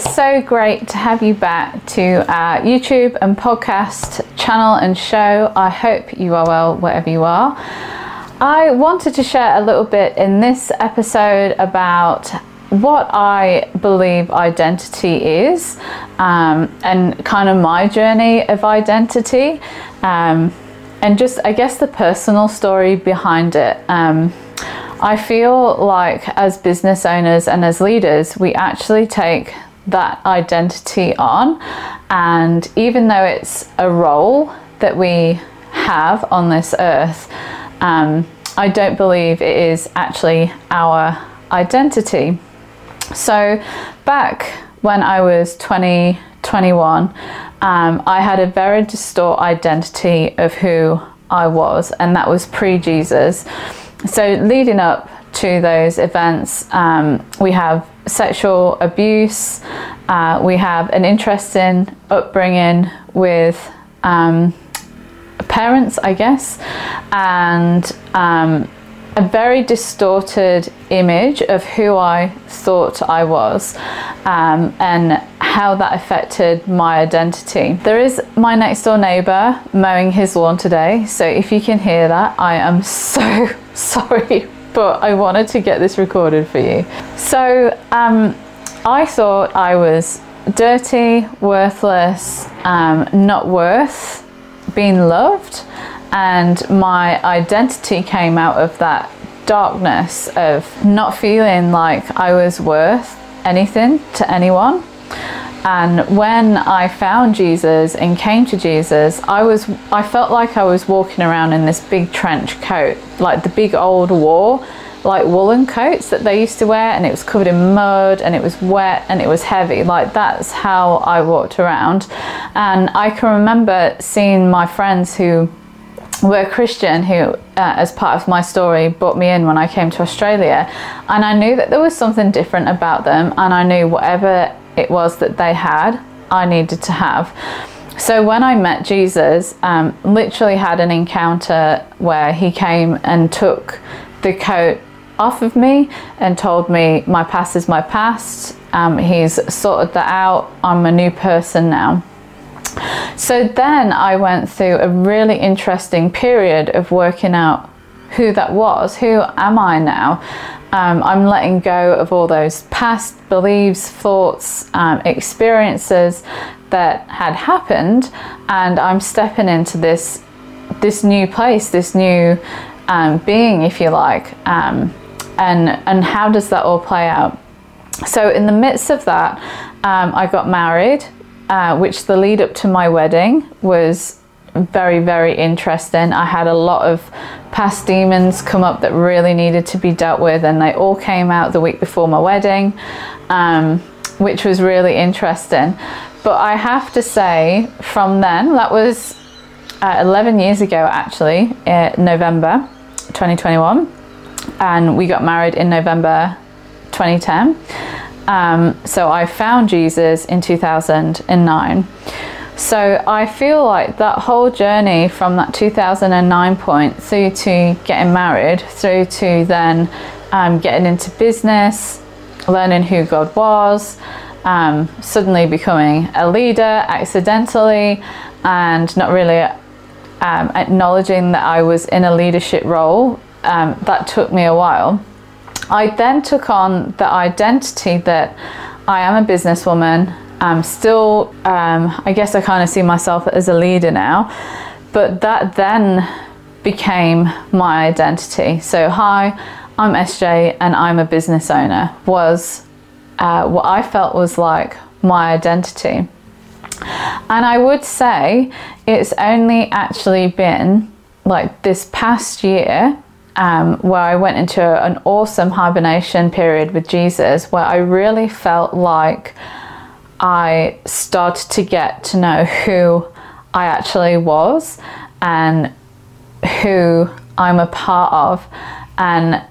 it's so great to have you back to our YouTube and podcast channel and show. I hope you are well wherever you are. I wanted to share a little bit in this episode about what I believe identity is um, and kind of my journey of identity um, and just, I guess, the personal story behind it. Um, I feel like as business owners and as leaders, we actually take that identity on. And even though it's a role that we have on this earth, um, I don't believe it is actually our identity. So, back when I was 20, 21, um, I had a very distort identity of who I was, and that was pre Jesus. So, leading up to those events, um, we have sexual abuse, uh, we have an interesting upbringing with um, parents, I guess, and um, a very distorted image of who I thought I was um, and how that affected my identity. There is my next door neighbour mowing his lawn today, so if you can hear that, I am so sorry, but I wanted to get this recorded for you. So um, I thought I was dirty, worthless, um, not worth being loved and my identity came out of that darkness of not feeling like I was worth anything to anyone. And when I found Jesus and came to Jesus, I was I felt like I was walking around in this big trench coat, like the big old war, like woolen coats that they used to wear, and it was covered in mud and it was wet and it was heavy. Like that's how I walked around. And I can remember seeing my friends who were Christian who, uh, as part of my story, brought me in when I came to Australia. And I knew that there was something different about them, and I knew whatever it was that they had, I needed to have. So when I met Jesus, um, literally had an encounter where he came and took the coat off of me and told me my past is my past. Um, he's sorted that out. I'm a new person now. So then I went through a really interesting period of working out who that was. Who am I now? Um, I'm letting go of all those past beliefs, thoughts, um, experiences that had happened, and I'm stepping into this this new place, this new um, being, if you like. Um, and and how does that all play out? So in the midst of that, um, I got married uh, which the lead up to my wedding was very, very interesting. I had a lot of past demons come up that really needed to be dealt with, and they all came out the week before my wedding, um, which was really interesting. But I have to say, from then, that was uh, 11 years ago actually, November 2021, and we got married in November 2010. Um, so I found Jesus in 2009. So I feel like that whole journey from that 2009 point through to getting married, through to then um, getting into business, learning who God was, um, suddenly becoming a leader accidentally, and not really um, acknowledging that I was in a leadership role. Um, that took me a while. I then took on the identity that I am a businesswoman. I'm still, um, I guess I kind of see myself as a leader now, but that then became my identity. So, hi, I'm SJ and I'm a business owner, was uh, what I felt was like my identity. And I would say it's only actually been like this past year um, where I went into an awesome hibernation period with Jesus, where I really felt like I started to get to know who I actually was and who I'm a part of, and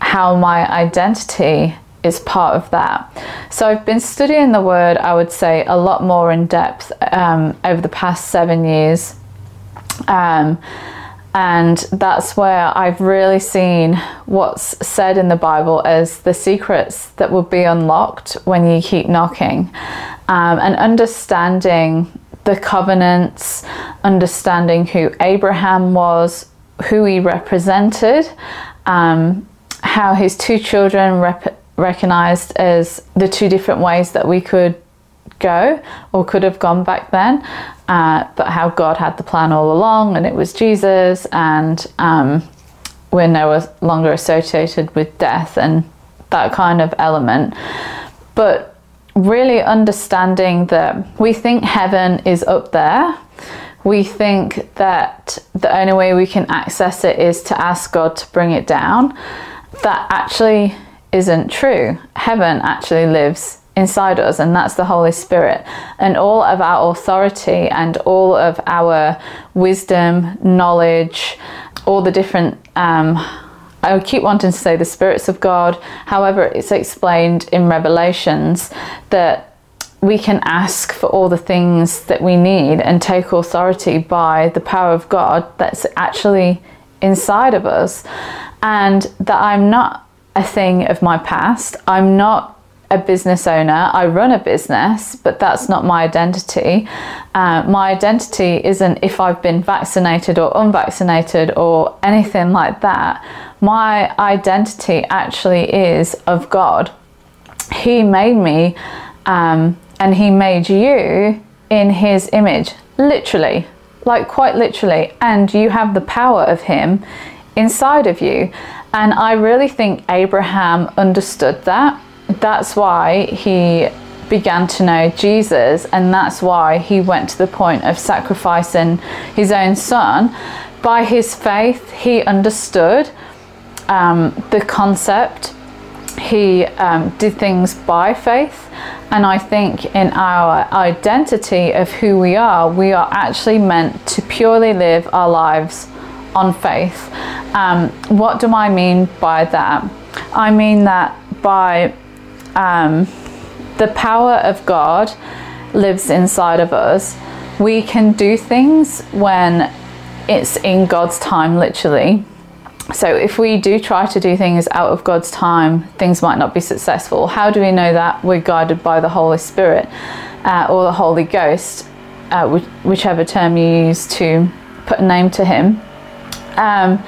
how my identity is part of that. So I've been studying the word, I would say, a lot more in depth um, over the past seven years. Um, And that's where I've really seen what's said in the Bible as the secrets that will be unlocked when you keep knocking. Um, and understanding the covenants, understanding who Abraham was, who he represented, um, how his two children rep- recognized as the two different ways that we could go or could have gone back then, uh, but how God had the plan all along and it was Jesus, and um, we're no longer associated with death and that kind of element. But really understanding that we think heaven is up there. We think that the only way we can access it is to ask God to bring it down. That actually isn't true. Heaven actually lives inside us, and that's the Holy Spirit. And all of our authority and all of our wisdom, knowledge, all the different, um, I keep wanting to say the spirits of God, however, it's explained in Revelations that we can ask for all the things that we need and take authority by the power of God that's actually inside of us. And that I'm not a thing of my past. I'm not a business owner. I run a business, but that's not my identity. Uh, my identity isn't if I've been vaccinated or unvaccinated or anything like that. My identity actually is of God. He made me um, and He made you in His image, literally, like quite literally, and you have the power of Him inside of you. And I really think Abraham understood that that's why he began to know Jesus, and that's why he went to the point of sacrificing his own son. By his faith, he understood um, the concept. He um, did things by faith, and I think in our identity of who we are, we are actually meant to purely live our lives on faith. Um, what do I mean by that? I mean that by um, the power of God lives inside of us. We can do things when it's in God's time, literally. So, if we do try to do things out of God's time, things might not be successful. How do we know that? We're guided by the Holy Spirit uh, or the Holy Ghost, uh, whichever term you use to put a name to Him. Um,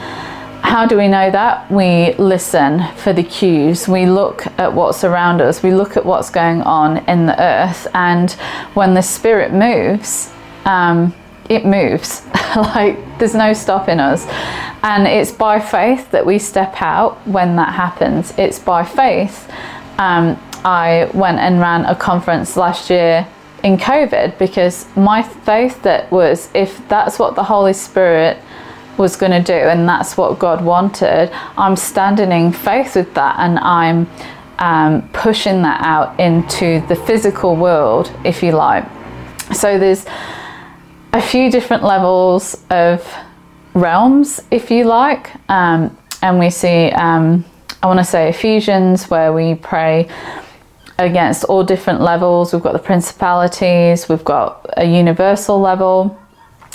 how do we know that? We listen for the cues. We look at what's around us. We look at what's going on in the earth. And when the spirit moves, um, it moves. like there's no stopping us. And it's by faith that we step out when that happens. It's by faith. Um, I went and ran a conference last year in COVID because my faith that was if that's what the Holy Spirit was going to do and that's what God wanted, I'm standing in faith with that and I'm um, pushing that out into the physical world, if you like. So there's a few different levels of realms, if you like, um, and we see, um, I want to say Ephesians, where we pray against all different levels. We've got the principalities, we've got a universal level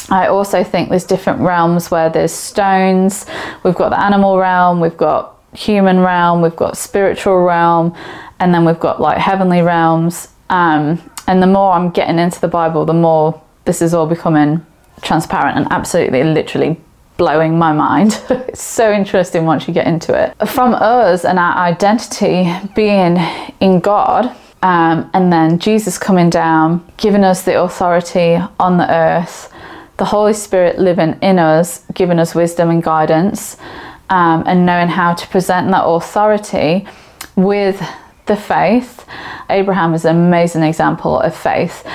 I also think there's different realms where there's stones. We've got the animal realm, we've got human realm, we've got spiritual realm, and then we've got like heavenly realms. Um, and the more I'm getting into the Bible, the more this is all becoming transparent and absolutely, literally blowing my mind. it's so interesting once you get into it. From us and our identity being in God, um, and then Jesus coming down, giving us the authority on the earth the Holy Spirit living in us, giving us wisdom and guidance, um, and knowing how to present that authority with the faith. Abraham is an amazing example of faith,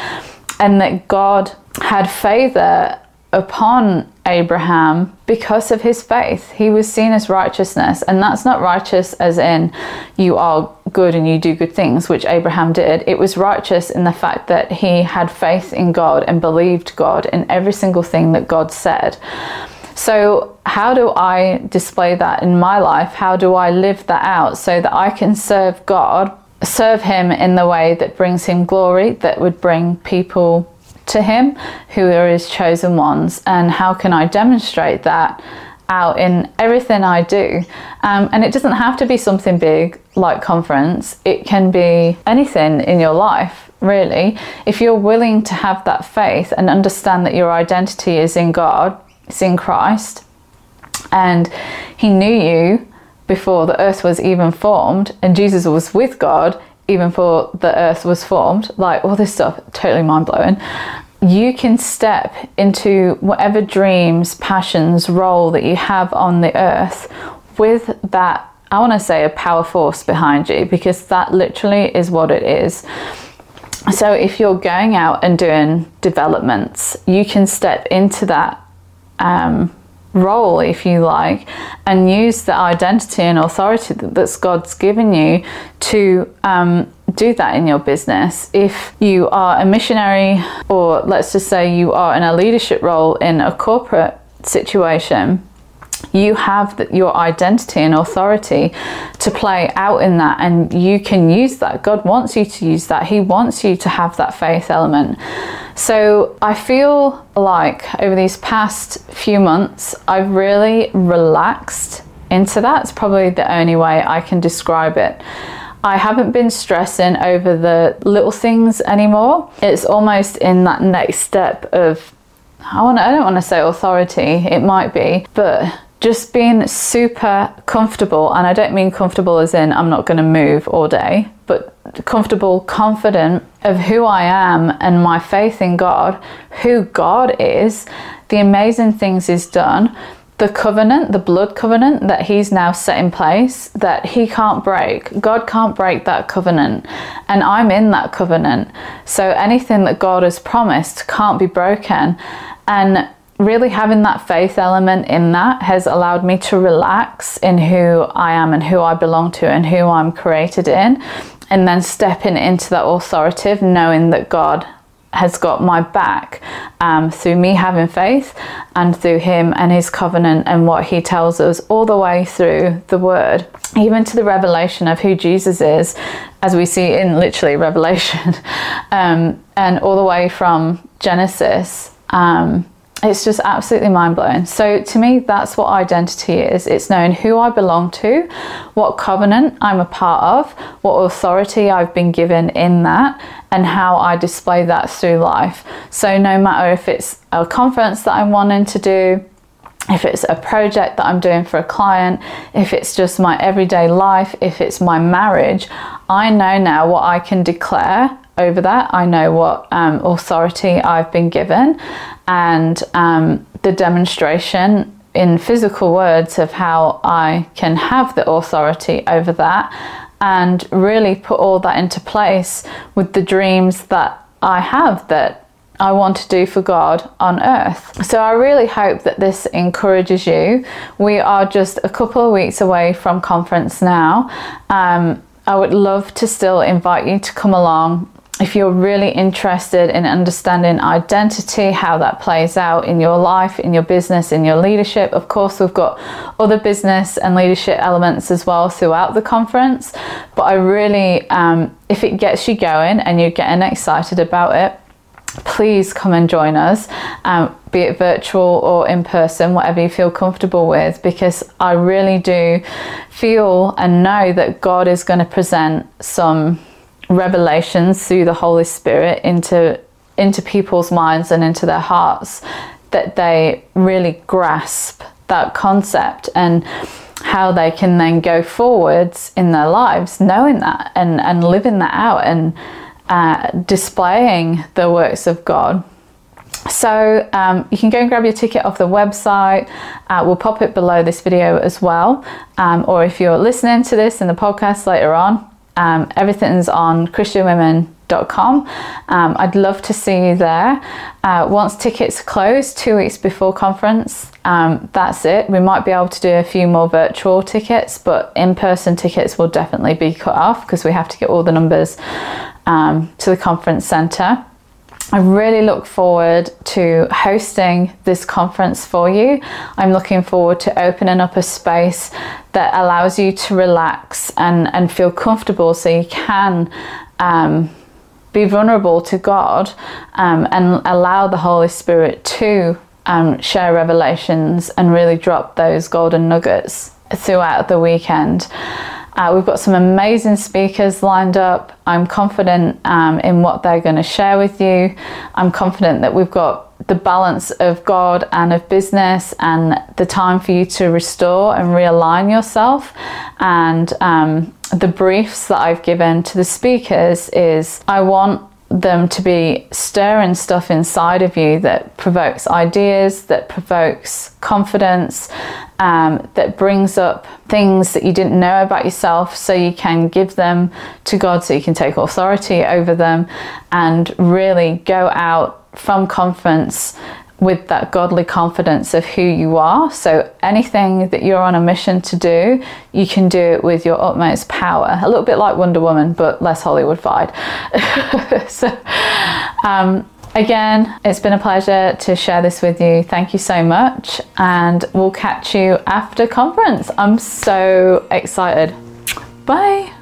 and that God had favor upon Abraham because of his faith. He was seen as righteousness, and that's not righteous as in you are good and you do good things, which Abraham did. It was righteous in the fact that he had faith in God and believed God in every single thing that God said. So, how do I display that in my life? How do I live that out so that I can serve God, serve Him in the way that brings Him glory, that would bring people to Him who are His chosen ones. And how can I demonstrate that? out in everything I do. Um, and it doesn't have to be something big like conference, it can be anything in your life, really. If you're willing to have that faith and understand that your identity is in God, it's in Christ, and He knew you before the earth was even formed, and Jesus was with God even before the earth was formed, like all this stuff, totally mind blowing you can step into whatever dreams, passions, role that you have on the earth with that, I want to say, a power force behind you because that literally is what it is. So, if you're going out and doing developments, you can step into that um, role, if you like, and use the identity and authority that, that God's given you to um, do that in your business. If you are a missionary, or let's just say you are in a leadership role in a corporate situation, you have your identity and authority to play out in that, and you can use that. God wants you to use that. He wants you to have that faith element. So I feel like over these past few months, I've really relaxed into that. It's probably the only way I can describe it. I haven't been stressing over the little things anymore. It's almost in that next step of I want I don't want to say authority, it might be, but just being super comfortable and I don't mean comfortable as in I'm not going to move all day, but comfortable, confident of who I am and my faith in God, who God is, the amazing things He's done, the covenant, the blood covenant that He's now set in place that He can't break. God can't break that covenant, and I'm in that covenant. So anything that God has promised can't be broken. And really having that faith element in that has allowed me to relax in who I am and who I belong to and who I'm created in and then stepping into that authoritative, knowing that God has got my back um, through me having faith and through Him and His covenant and what He tells us all the way through the Word, even to the revelation of who Jesus is, as we see in literally Revelation, um, and all the way from Genesis. Um, it's just absolutely mind blowing. So, to me, that's what identity is it's knowing who I belong to, what covenant I'm a part of, what authority I've been given in that, and how I display that through life. So, no matter if it's a conference that I'm wanting to do, if it's a project that I'm doing for a client, if it's just my everyday life, if it's my marriage, I know now what I can declare over that. I know what um, authority I've been given, and um, the demonstration in physical words of how I can have the authority over that and really put all that into place with the dreams that I have that I want to do for God on earth. So I really hope that this encourages you. We are just a couple of weeks away from conference now. Um, I would love to still invite you to come along if you're really interested in understanding identity, how that plays out in your life, in your business, in your leadership, of course, we've got other business and leadership elements as well throughout the conference. But I really, um, if it gets you going and you're getting excited about it, please come and join us, um, be it virtual or in person, whatever you feel comfortable with, because I really do feel and know that God is going to present some revelations through the Holy Spirit into into people's minds and into their hearts that they really grasp that concept and how they can then go forwards in their lives knowing that and, and living that out and uh, displaying the works of God. So um, you can go and grab your ticket off the website. Uh, we'll pop it below this video as well. Um, or if you're listening to this in the podcast later on, um, everything's on christianwomen.com. Um, I'd love to see you there. Uh, once tickets close, two weeks before conference, um, that's it. We might be able to do a few more virtual tickets, but in person tickets will definitely be cut off because we have to get all the numbers um, to the conference centre. I really look forward to hosting this conference for you. I'm looking forward to opening up a space that allows you to relax and, and feel comfortable so you can um, be vulnerable to God um, and allow the Holy Spirit to um, share revelations and really drop those golden nuggets throughout the weekend. Uh, we've got some amazing speakers lined up. I'm confident um, in what they're going to share with you. I'm confident that we've got the balance of God and of business and the time for you to restore and realign yourself. And um, the briefs that I've given to the speakers is I want them to be stirring stuff inside of you that provokes ideas, that provokes confidence, um, that brings up things that you didn't know about yourself so you can give them to God so you can take authority over them and really go out from conference with that godly confidence of who you are. So anything that you're on a mission to do, you can do it with your utmost power. A little bit like Wonder Woman, but less Hollywoodified. so um, again, it's been a pleasure to share this with you. Thank you so much, and we'll catch you after conference. I'm so excited. Bye.